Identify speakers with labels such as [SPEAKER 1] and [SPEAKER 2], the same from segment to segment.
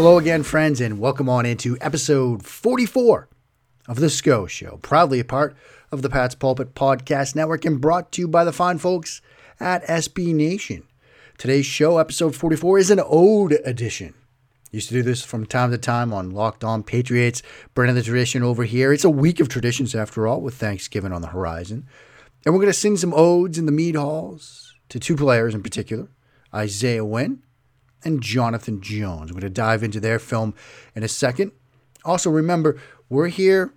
[SPEAKER 1] Hello again, friends, and welcome on into episode 44 of The Scho Show, proudly a part of the Pat's Pulpit Podcast Network and brought to you by the fine folks at SB Nation. Today's show, episode 44, is an ode edition. Used to do this from time to time on Locked On Patriots, bringing the tradition over here. It's a week of traditions, after all, with Thanksgiving on the horizon. And we're going to sing some odes in the mead halls to two players in particular Isaiah Wynn and Jonathan Jones. We're going to dive into their film in a second. Also, remember, we're here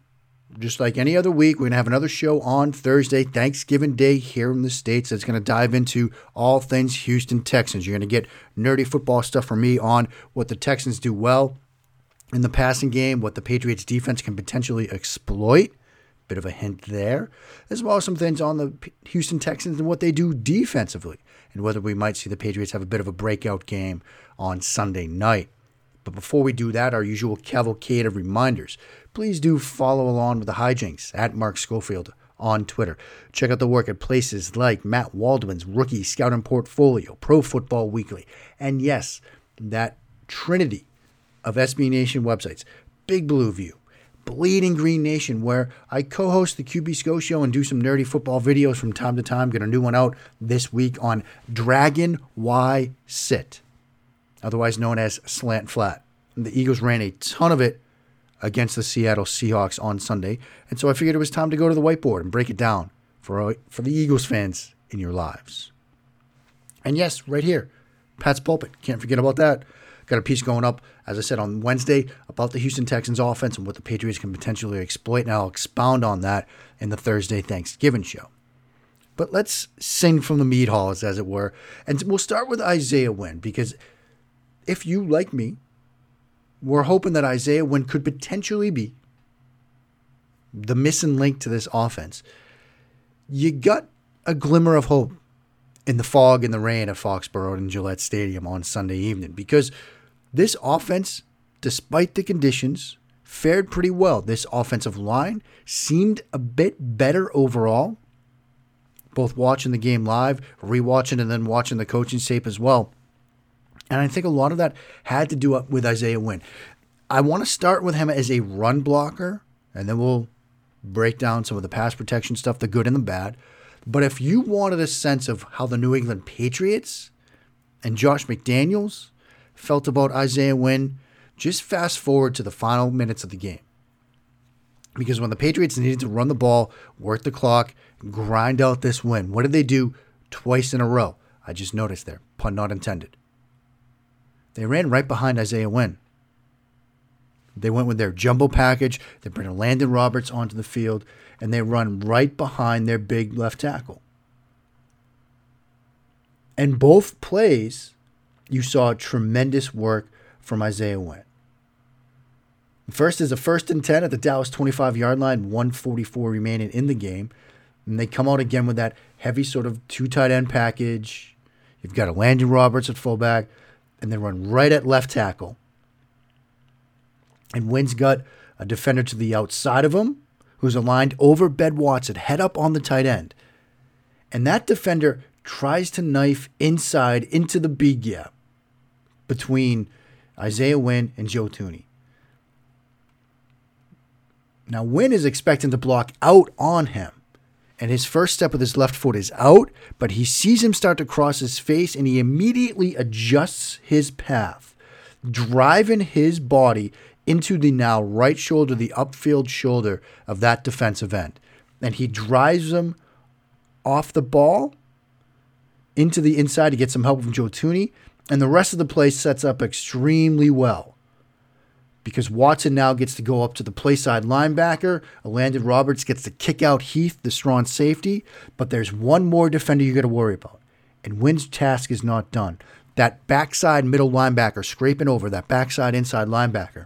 [SPEAKER 1] just like any other week. We're going to have another show on Thursday, Thanksgiving Day here in the States, that's going to dive into all things Houston Texans. You're going to get nerdy football stuff from me on what the Texans do well in the passing game, what the Patriots defense can potentially exploit. Bit of a hint there, as well as some things on the Houston Texans and what they do defensively and whether we might see the Patriots have a bit of a breakout game on Sunday night. But before we do that, our usual cavalcade of reminders. Please do follow along with the hijinks at Mark Schofield on Twitter. Check out the work at places like Matt Waldman's Rookie Scouting Portfolio, Pro Football Weekly, and yes, that trinity of SB Nation websites Big Blue View, Bleeding Green Nation, where I co host the QB Scho show and do some nerdy football videos from time to time. Get a new one out this week on Dragon Y Sit, otherwise known as Slant Flat. And the Eagles ran a ton of it against the Seattle Seahawks on Sunday, and so I figured it was time to go to the whiteboard and break it down for, uh, for the Eagles fans in your lives. And yes, right here, Pat's Pulpit. Can't forget about that. Got a piece going up, as I said, on Wednesday about the Houston Texans offense and what the Patriots can potentially exploit. And I'll expound on that in the Thursday Thanksgiving show. But let's sing from the mead halls, as it were. And we'll start with Isaiah Wynn, because if you, like me, we're hoping that Isaiah Wynn could potentially be the missing link to this offense. You got a glimmer of hope in the fog and the rain at Foxborough and Gillette Stadium on Sunday evening because this offense, despite the conditions, fared pretty well. This offensive line seemed a bit better overall, both watching the game live, rewatching, and then watching the coaching tape as well. And I think a lot of that had to do with Isaiah Wynn. I want to start with him as a run blocker, and then we'll break down some of the pass protection stuff, the good and the bad. But if you wanted a sense of how the New England Patriots and Josh McDaniels felt about Isaiah Wynn, just fast forward to the final minutes of the game. Because when the Patriots needed to run the ball, work the clock, grind out this win, what did they do twice in a row? I just noticed there, pun not intended. They ran right behind Isaiah Wynn. They went with their jumbo package. They bring Elandon Roberts onto the field, and they run right behind their big left tackle. And both plays, you saw tremendous work from Isaiah Wynn. First is a first and 10 at the Dallas 25 yard line, 144 remaining in the game. And they come out again with that heavy sort of two tight end package. You've got a Landon Roberts at fullback, and they run right at left tackle and Wynn's got a defender to the outside of him who's aligned over Ben Watson, head up on the tight end. And that defender tries to knife inside into the big gap between Isaiah Wynn and Joe Thuney. Now, Wynn is expecting to block out on him. and his first step with his left foot is out, but he sees him start to cross his face and he immediately adjusts his path, driving his body into the now right shoulder, the upfield shoulder of that defensive end. And he drives him off the ball into the inside to get some help from Joe Thuney. And the rest of the play sets up extremely well because Watson now gets to go up to the play side linebacker. Elandon Roberts gets to kick out Heath, the strong safety. But there's one more defender you got to worry about. And Wynn's task is not done. That backside middle linebacker scraping over, that backside inside linebacker,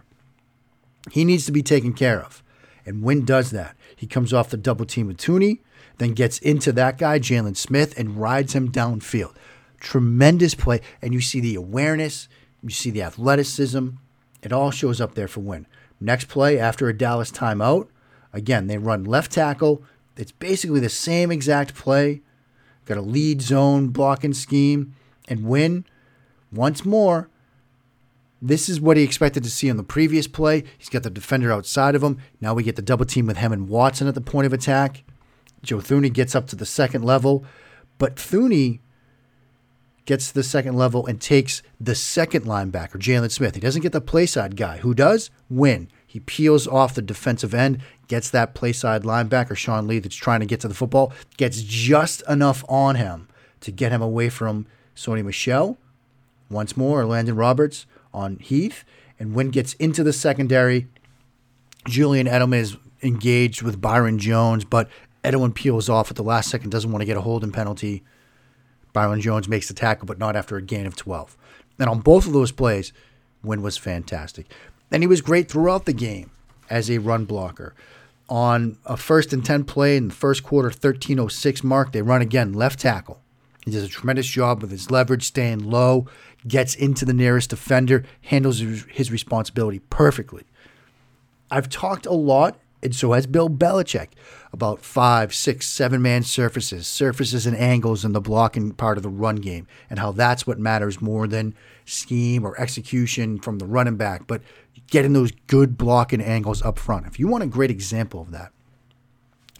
[SPEAKER 1] he needs to be taken care of. And Wynn does that. He comes off the double team with Thuney, then gets into that guy, Jaylon Smith, and rides him downfield. Tremendous play. And you see the awareness, you see the athleticism, it all shows up there for Wynn. Next play after a Dallas timeout, again, they run left tackle. It's basically the same exact play. Got a lead zone blocking scheme. And Wynn, once more, this is what he expected to see on the previous play. He's got the defender outside of him. Now we get the double team with him and Watson at the point of attack. Joe Thuney gets up to the second level, but Thuney gets to the second level and takes the second linebacker, Jaylon Smith. He doesn't get the play side guy. Who does? Wynn. He peels off the defensive end, gets that play side linebacker, Sean Lee, that's trying to get to the football, gets just enough on him to get him away from Sony Michel. Once more, Elandon Roberts on Heath. And Wynn gets into the secondary. Julian Edelman is engaged with Byron Jones, but Edelman peels off at the last second, doesn't want to get a holding penalty. Byron Jones makes the tackle, but not after a gain of 12. And on both of those plays, Wynn was fantastic. And he was great throughout the game as a run blocker. On a first and 10 play in the first quarter, 13.06 mark, they run again, left tackle. He does a tremendous job with his leverage, staying low, gets into the nearest defender, handles his responsibility perfectly. I've talked a lot and so has Bill Belichick about five, six, seven man surfaces, surfaces and angles in the blocking part of the run game, and how that's what matters more than scheme or execution from the running back, but getting those good blocking angles up front. If you want a great example of that,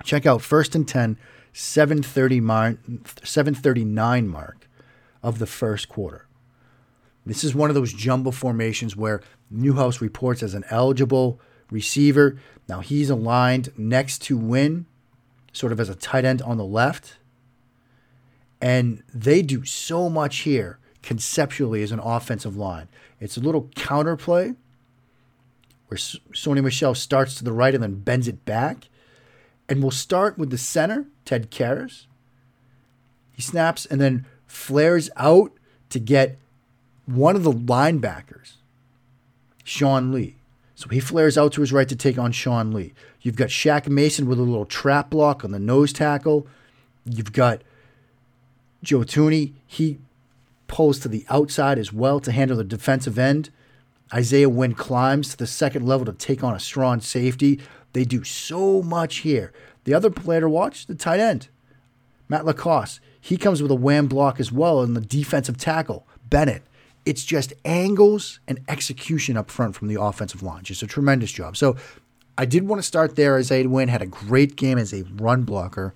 [SPEAKER 1] check out first and 10, 730 mar- 739 mark of the first quarter. This is one of those jumbo formations where Newhouse reports as an eligible receiver. Now he's aligned next to Wynn, sort of as a tight end on the left. And they do so much here conceptually as an offensive line. It's a little counterplay where Sony Michel starts to the right and then bends it back. And we'll start with the center, Ted Karras. He snaps and then flares out to get one of the linebackers, Sean Lee. So he flares out to his right to take on Sean Lee. You've got Shaq Mason with a little trap block on the nose tackle. You've got Joe Thuney. He pulls to the outside as well to handle the defensive end. Isaiah Wynn climbs to the second level to take on a strong safety. They do so much here. The other player to watch, the tight end, Matt LaCosse. He comes with a wham block as well in the defensive tackle, Bennett. It's just angles and execution up front from the offensive line. Just a tremendous job. So I did want to start there. Isaiah Wynn had a great game as a run blocker.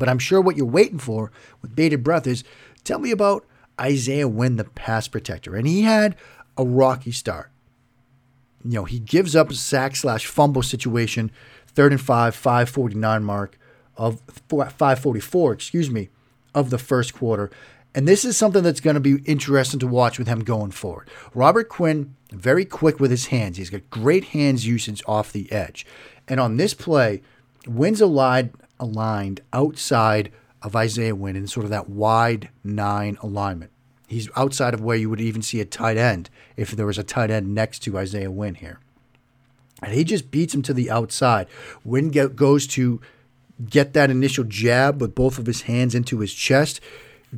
[SPEAKER 1] But I'm sure what you're waiting for with bated breath is tell me about Isaiah Wynn, the pass protector. And he had a rocky start. You know, he gives up a sack slash fumble situation, third and five, 549 mark of 544, excuse me, of the first quarter. And this is something that's going to be interesting to watch with him going forward. Robert Quinn, very quick with his hands. He's got great hands usage off the edge. And on this play, aligned, aligned outside of Isaiah Wynn in sort of that wide nine alignment. He's outside of where you would even see a tight end if there was a tight end next to Isaiah Wynn here. And he just beats him to the outside. Get, goes to get that initial jab with both of his hands into his chest.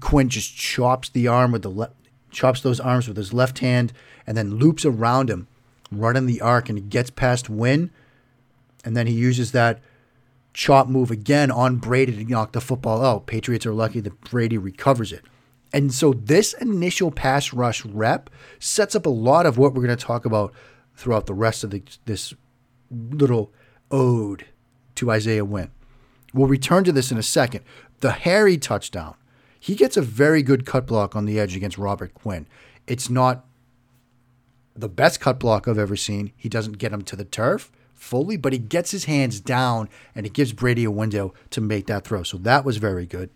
[SPEAKER 1] Quinn just chops the arm with the chops those arms with his left hand, and then loops around him, running the arc, and he gets past Wynn, and then he uses that chop move again on Brady to knock the football out. Patriots are lucky that Brady recovers it. And so this initial pass rush rep sets up a lot of what we're going to talk about throughout the rest of the, this little ode to Isaiah Wynn. We'll return to this in a second. The Harry touchdown, he gets a very good cut block on the edge against Robert Quinn. It's not the best cut block I've ever seen. He doesn't get him to the turf fully, but he gets his hands down and it gives Brady a window to make that throw. So that was very good.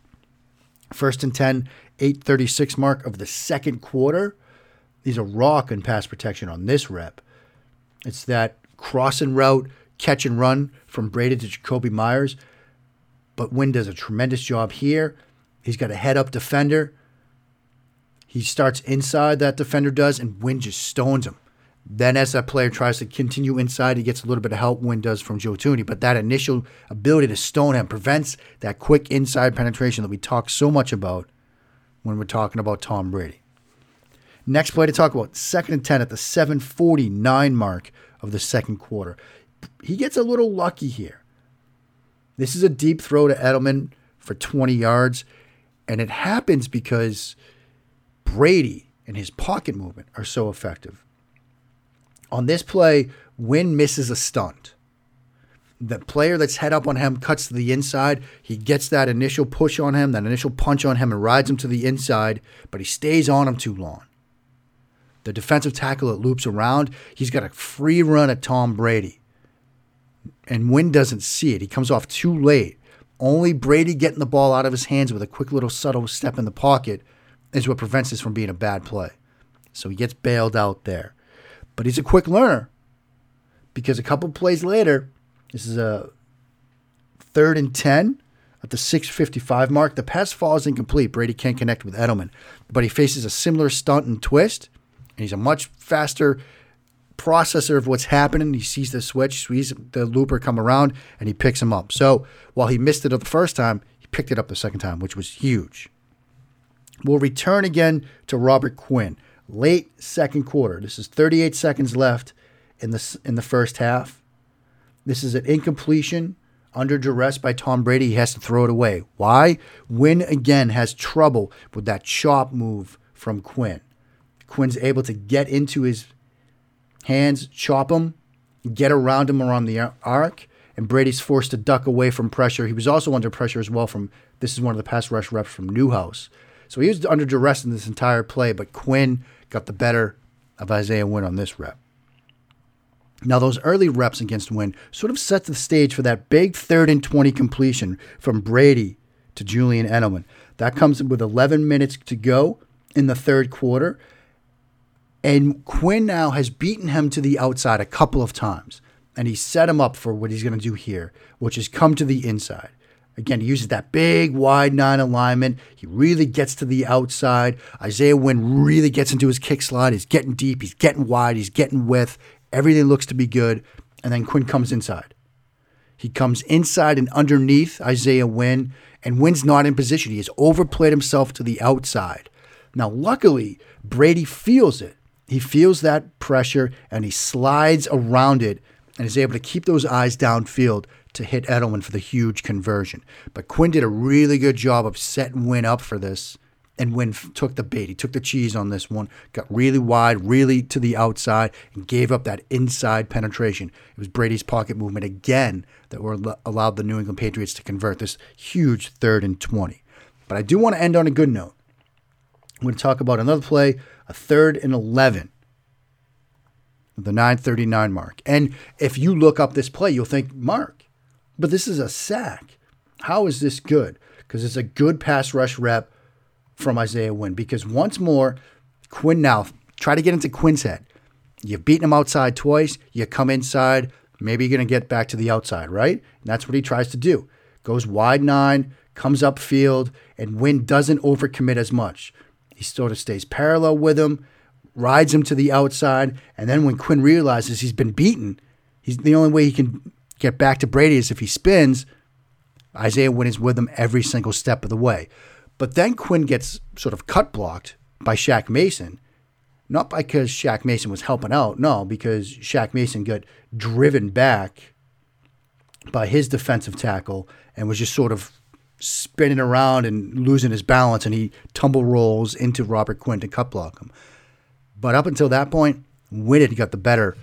[SPEAKER 1] First and 10, 836 mark of the second quarter. He's a rock in pass protection on this rep. It's that crossing route, catch and run from Brady to Jakobi Meyers. But Wynn does a tremendous job here. He's got a head up defender. He starts inside, that defender does, and Wynn just stones him. Then, as that player tries to continue inside, he gets a little bit of help. Wynn does from Joe Thuney, but that initial ability to stone him prevents that quick inside penetration that we talk so much about when we're talking about Tom Brady. Next play to talk about second and 10 at the 749 mark of the second quarter. He gets a little lucky here. This is a deep throw to Edelman for 20 yards, and it happens because Brady and his pocket movement are so effective. On this play, Wynn misses a stunt. The player that's head up on him cuts to the inside. He gets that initial push on him, that initial punch on him, and rides him to the inside, but he stays on him too long. The defensive tackle that loops around, he's got a free run at Tom Brady. And Wynn doesn't see it. He comes off too late. Only Brady getting the ball out of his hands with a quick little subtle step in the pocket is what prevents this from being a bad play. So he gets bailed out there. But he's a quick learner because a couple plays later, this is a third and 10 at the 655 mark. The pass falls incomplete. Brady can't connect with Edelman, but he faces a similar stunt and twist and he's a much faster processor of what's happening. He sees the switch, sees the looper come around, and he picks him up. So while he missed it the first time, he picked it up the second time, which was huge. We'll return again to Robert Quinn. Late second quarter. This is 38 seconds left in the in the first half. This is an incompletion under duress by Tom Brady. He has to throw it away. Why? Wynn again has trouble with that chop move from Quinn. Quinn's able to get into his hands, chop him, get around him around the arc, and Brady's forced to duck away from pressure. He was also under pressure as well from this is one of the pass rush reps from Newhouse. So he was under duress in this entire play, but Quinn got the better of Isaiah Wynn on this rep. Now, those early reps against Wynn sort of set the stage for that big third and 20 completion from Brady to Julian Edelman. That comes with 11 minutes to go in the third quarter. And Quinn now has beaten him to the outside a couple of times. And he set him up for what he's going to do here, which is come to the inside. Again, he uses that big wide nine alignment. He really gets to the outside. Isaiah Wynn really gets into his kick slide. He's getting deep. He's getting wide. He's getting width. Everything looks to be good. And then Quinn comes inside. He comes inside and underneath Isaiah Wynn, and Wynn's not in position. He has overplayed himself to the outside. Now, luckily, Brady feels it. He feels that pressure and he slides around it and is able to keep those eyes downfield to hit Edelman for the huge conversion. But Quinn did a really good job of setting Wynn up for this. And Wynn took the bait. He took the cheese on this one, got really wide, really to the outside, and gave up that inside penetration. It was Brady's pocket movement again that were allowed the New England Patriots to convert this huge third and 20. But I do want to end on a good note. I'm going to talk about another play a third and 11 the 939 mark. And if you look up this play, you'll think, Mark, but this is a sack. How is this good? Because it's a good pass rush rep from Isaiah Wynn. Because once more, Quinn now, try to get into Quinn's head. You've beaten him outside twice. You come inside. Maybe you're going to get back to the outside, right? And that's what he tries to do. Goes wide nine, comes up field, and Wynn doesn't overcommit as much. He sort of stays parallel with him, rides him to the outside, and then when Quinn realizes he's been beaten, he's the only way he can get back to Brady is if he spins. Isaiah Wynn is with him every single step of the way. But then Quinn gets sort of cut blocked by Shaq Mason, not because Shaq Mason was helping out, no, because Shaq Mason got driven back by his defensive tackle and was just sort of spinning around and losing his balance, and he tumble rolls into Robert Quinn to cut block him. But up until that point, had got the better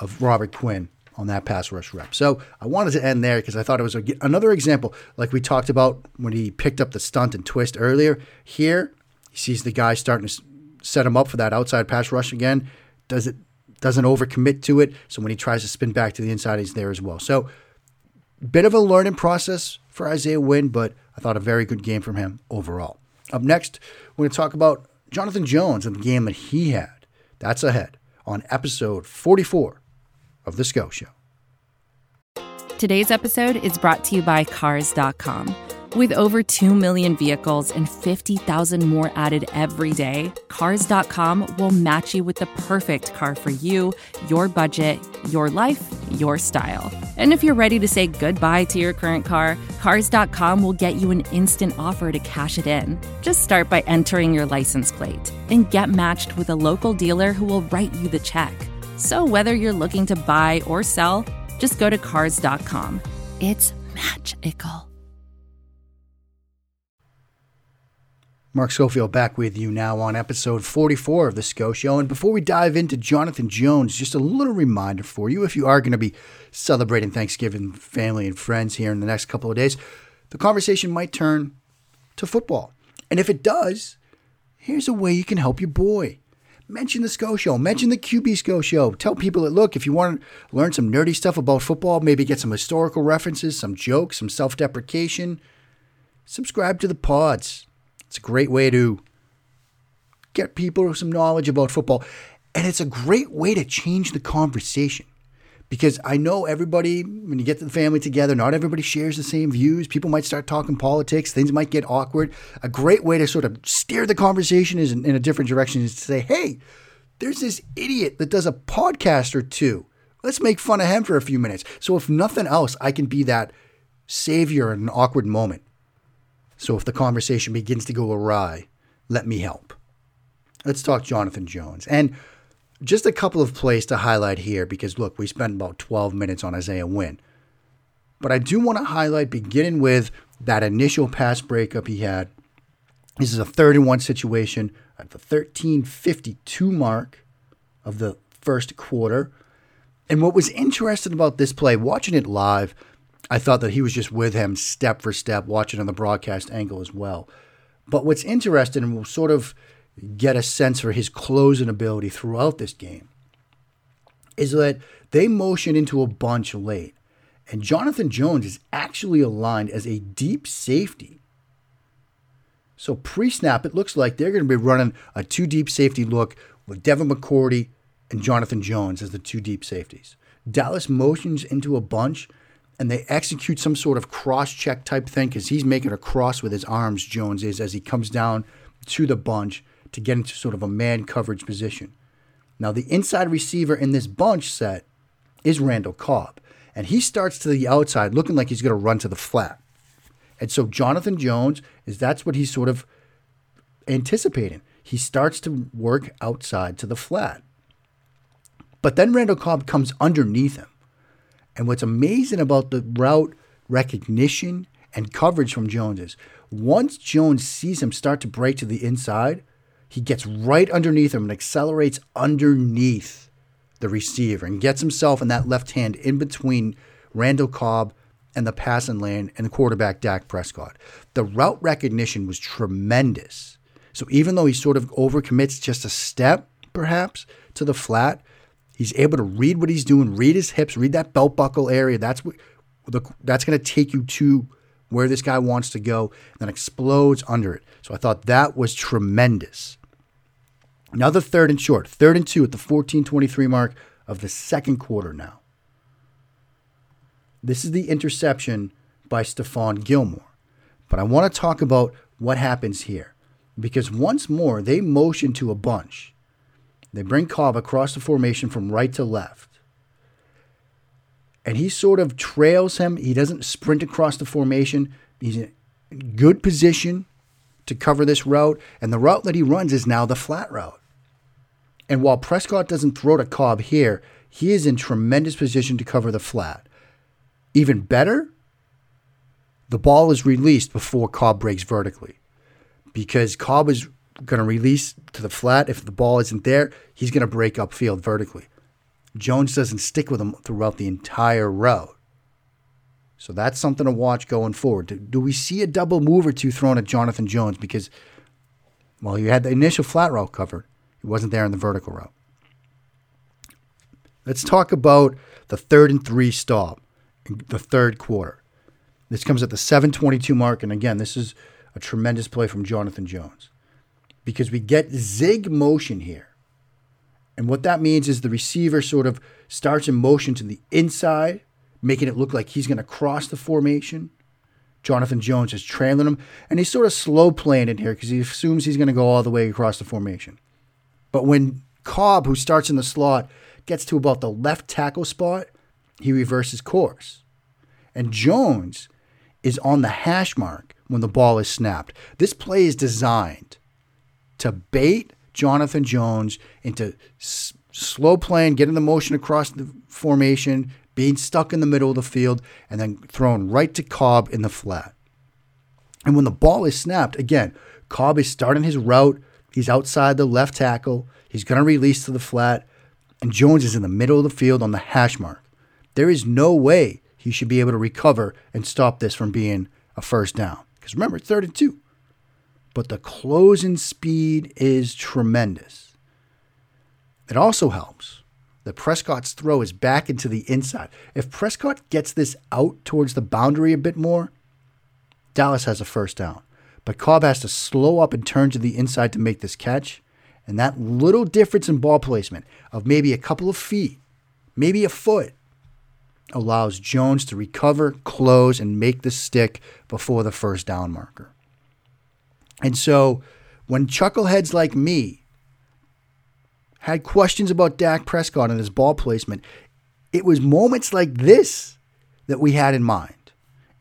[SPEAKER 1] of Robert Quinn on that pass rush rep. So I wanted to end there because I thought it was a, another example, like we talked about when he picked up the stunt and twist earlier. Here, he sees the guy starting to set him up for that outside pass rush again. Does it doesn't overcommit to it. So when he tries to spin back to the inside, he's there as well. So bit of a learning process for Isaiah Wynn, but I thought a very good game from him overall. Up next, we're going to talk about Jonathan Jones and the game that he had. That's ahead on episode 44 of The Scho Show.
[SPEAKER 2] Today's episode is brought to you by Cars.com. With over 2 million vehicles and 50,000 more added every day, Cars.com will match you with the perfect car for you, your budget, your life, your style. And if you're ready to say goodbye to your current car, Cars.com will get you an instant offer to cash it in. Just start by entering your license plate and get matched with a local dealer who will write you the check. So whether you're looking to buy or sell, just go to Cars.com. It's magical.
[SPEAKER 1] Mark Schofield back with you now on episode 44 of The Scho Show. And before we dive into Jonathan Jones, just a little reminder for you if you are going to be celebrating Thanksgiving, family, and friends here in the next couple of days, the conversation might turn to football. And if it does, here's a way you can help your boy. Mention the Scho Show, mention the QB Scho Show. Tell people that, look, if you want to learn some nerdy stuff about football, maybe get some historical references, some jokes, some self deprecation, subscribe to the pods it's a great way to get people some knowledge about football. And it's a great way to change the conversation. Because I know everybody, when you get the family together, not everybody shares the same views. People might start talking politics. Things might get awkward. A great way to sort of steer the conversation is in, in a different direction is to say, hey, there's this idiot that does a podcast or two. Let's make fun of him for a few minutes. So, if nothing else, I can be that savior in an awkward moment. So if the conversation begins to go awry, let me help. Let's talk Jonathan Jones. And just a couple of plays to highlight here because, look, we spent about 12 minutes on Isaiah Wynn. But I do want to highlight, beginning with that initial pass breakup he had. This is a third and one situation at the 1352 mark of the first quarter. And what was interesting about this play, watching it live, I thought that he was just with him step for step, watching on the broadcast angle as well. But what's interesting, and we'll sort of get a sense for his closing ability throughout this game, is that they motion into a bunch late. And Jonathan Jones is actually aligned as a deep safety. So pre snap, it looks like they're going to be running a two deep safety look with Devin McCourty and Jonathan Jones as the two deep safeties. Dallas motions into a bunch and they execute some sort of cross check type thing because he's making a cross with his arms, Jones is, as he comes down to the bunch to get into sort of a man coverage position. Now, the inside receiver in this bunch set is Randall Cobb, and he starts to the outside looking like he's going to run to the flat. And so, Jonathan Jones is that's what he's sort of anticipating. He starts to work outside to the flat. But then Randall Cobb comes underneath him and what's amazing about the route recognition and coverage from Jones is once Jones sees him start to break to the inside, he gets right underneath him and accelerates underneath the receiver and gets himself in that left hand in between Randall Cobb and the passing lane and the quarterback Dak Prescott. The route recognition was tremendous. So even though he sort of overcommits just a step, perhaps, to the flat, He's able to read what he's doing, read his hips, read that belt buckle area. That's what the, that's going to take you to where this guy wants to go, then explodes under it. So I thought that was tremendous. Another third and short, third and two at the 14:23 mark of the second quarter now. This is the interception by Stephon Gilmore. But I want to talk about what happens here because once more they motion to a bunch. They bring Cobb across the formation from right to left. And he sort of trails him. He doesn't sprint across the formation. He's in good position to cover this route. And the route that he runs is now the flat route. And while Prescott doesn't throw to Cobb here, he is in tremendous position to cover the flat. Even better, the ball is released before Cobb breaks vertically because Cobb is going to release to the flat. If the ball isn't there, he's going to break upfield vertically. Jones doesn't stick with him throughout the entire route. So that's something to watch going forward. Do, do we see a double move or two thrown at Jonathan Jones? Because, well, you had the initial flat route covered, he wasn't there in the vertical route. Let's talk about the third and three stop in the third quarter. This comes at the 722 mark. And again, this is a tremendous play from Jonathan Jones because we get zig motion here. And what that means is the receiver sort of starts in motion to the inside, making it look like he's going to cross the formation. Jonathan Jones is trailing him, and he's sort of slow playing in here because he assumes he's going to go all the way across the formation. But when Cobb, who starts in the slot, gets to about the left tackle spot, he reverses course. And Jones is on the hash mark when the ball is snapped. This play is designed to bait Jonathan Jones into s- slow playing, getting the motion across the formation, being stuck in the middle of the field, and then thrown right to Cobb in the flat. And when the ball is snapped, again, Cobb is starting his route. He's outside the left tackle. He's going to release to the flat, and Jones is in the middle of the field on the hash mark. There is no way he should be able to recover and stop this from being a first down. Because remember, third and two but the closing speed is tremendous. It also helps that Prescott's throw is back into the inside. If Prescott gets this out towards the boundary a bit more, Dallas has a first down. But Cobb has to slow up and turn to the inside to make this catch. And that little difference in ball placement of maybe a couple of feet, maybe a foot, allows Jones to recover, close, and make the stick before the first down marker. And so when chuckleheads like me had questions about Dak Prescott and his ball placement, it was moments like this that we had in mind.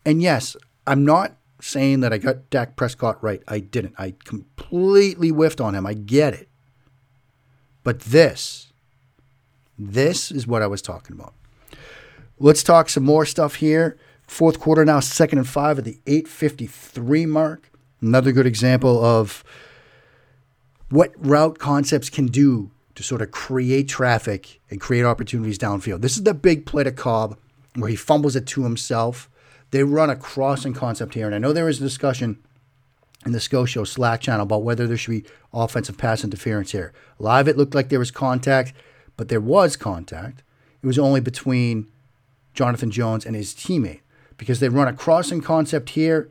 [SPEAKER 1] And yes, I'm not saying that I got Dak Prescott right. I didn't. I completely whiffed on him. I get it. But this, this is what I was talking about. Let's talk some more stuff here. Fourth quarter now, second and five at the 853 mark. Another good example of what route concepts can do to sort of create traffic and create opportunities downfield. This is the big play to Cobb where he fumbles it to himself. They run a crossing concept here. And I know there was a discussion in the Scho Show Slack channel about whether there should be offensive pass interference here. Live, it looked like there was contact, but there was contact. It was only between Jonathan Jones and his teammate because they run a crossing concept here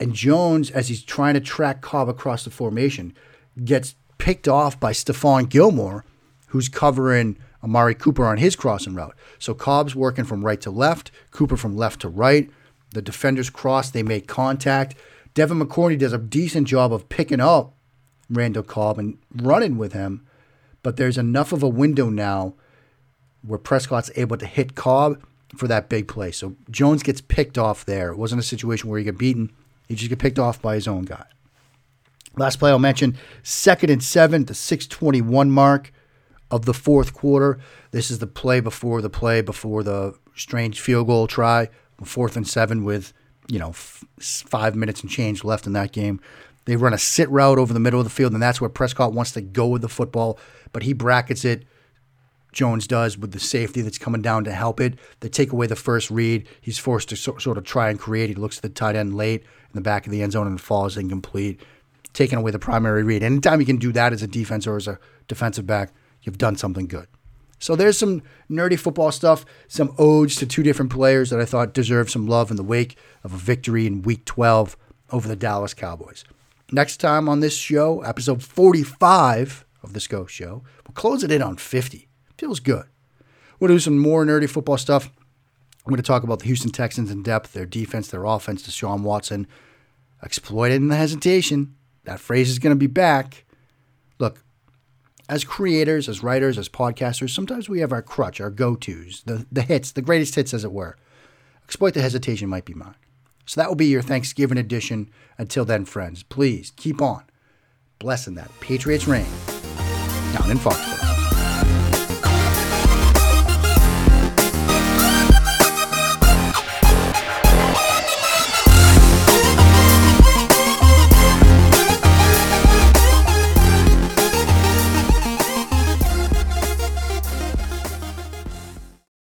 [SPEAKER 1] and Jones, as he's trying to track Cobb across the formation, gets picked off by Stephon Gilmore, who's covering Amari Cooper on his crossing route. So Cobb's working from right to left, Cooper from left to right. The defenders cross, they make contact. Devin McCourty does a decent job of picking up Randall Cobb and running with him, but there's enough of a window now where Prescott's able to hit Cobb for that big play. So Jones gets picked off there. It wasn't a situation where he got beaten. He just get picked off by his own guy. Last play I'll mention second and seven, the 621 mark of the fourth quarter. This is the play before the play before the strange field goal try, fourth and seven with, you know, f- five minutes and change left in that game. They run a sit route over the middle of the field, and that's where Prescott wants to go with the football, but he brackets it. Jones does with the safety that's coming down to help it. They take away the first read. He's forced to so, sort of try and create. He looks at the tight end late in the back of the end zone and falls incomplete, taking away the primary read. Anytime you can do that as a defense or as a defensive back, you've done something good. So there's some nerdy football stuff, some odes to two different players that I thought deserved some love in the wake of a victory in Week 12 over the Dallas Cowboys. Next time on this show, episode 45 of the Scho Show, we'll close it in on 50. Feels good. We'll do some more nerdy football stuff. I'm going to talk about the Houston Texans in depth, their defense, their offense, Deshaun Watson, exploited in the hesitation. That phrase is going to be back. Look, as creators, as writers, as podcasters, sometimes we have our crutch, our go tos, the, the hits, the greatest hits, as it were. Exploit the hesitation might be mine. So that will be your Thanksgiving edition. Until then, friends, please keep on blessing that Patriots reign down in Foxborough.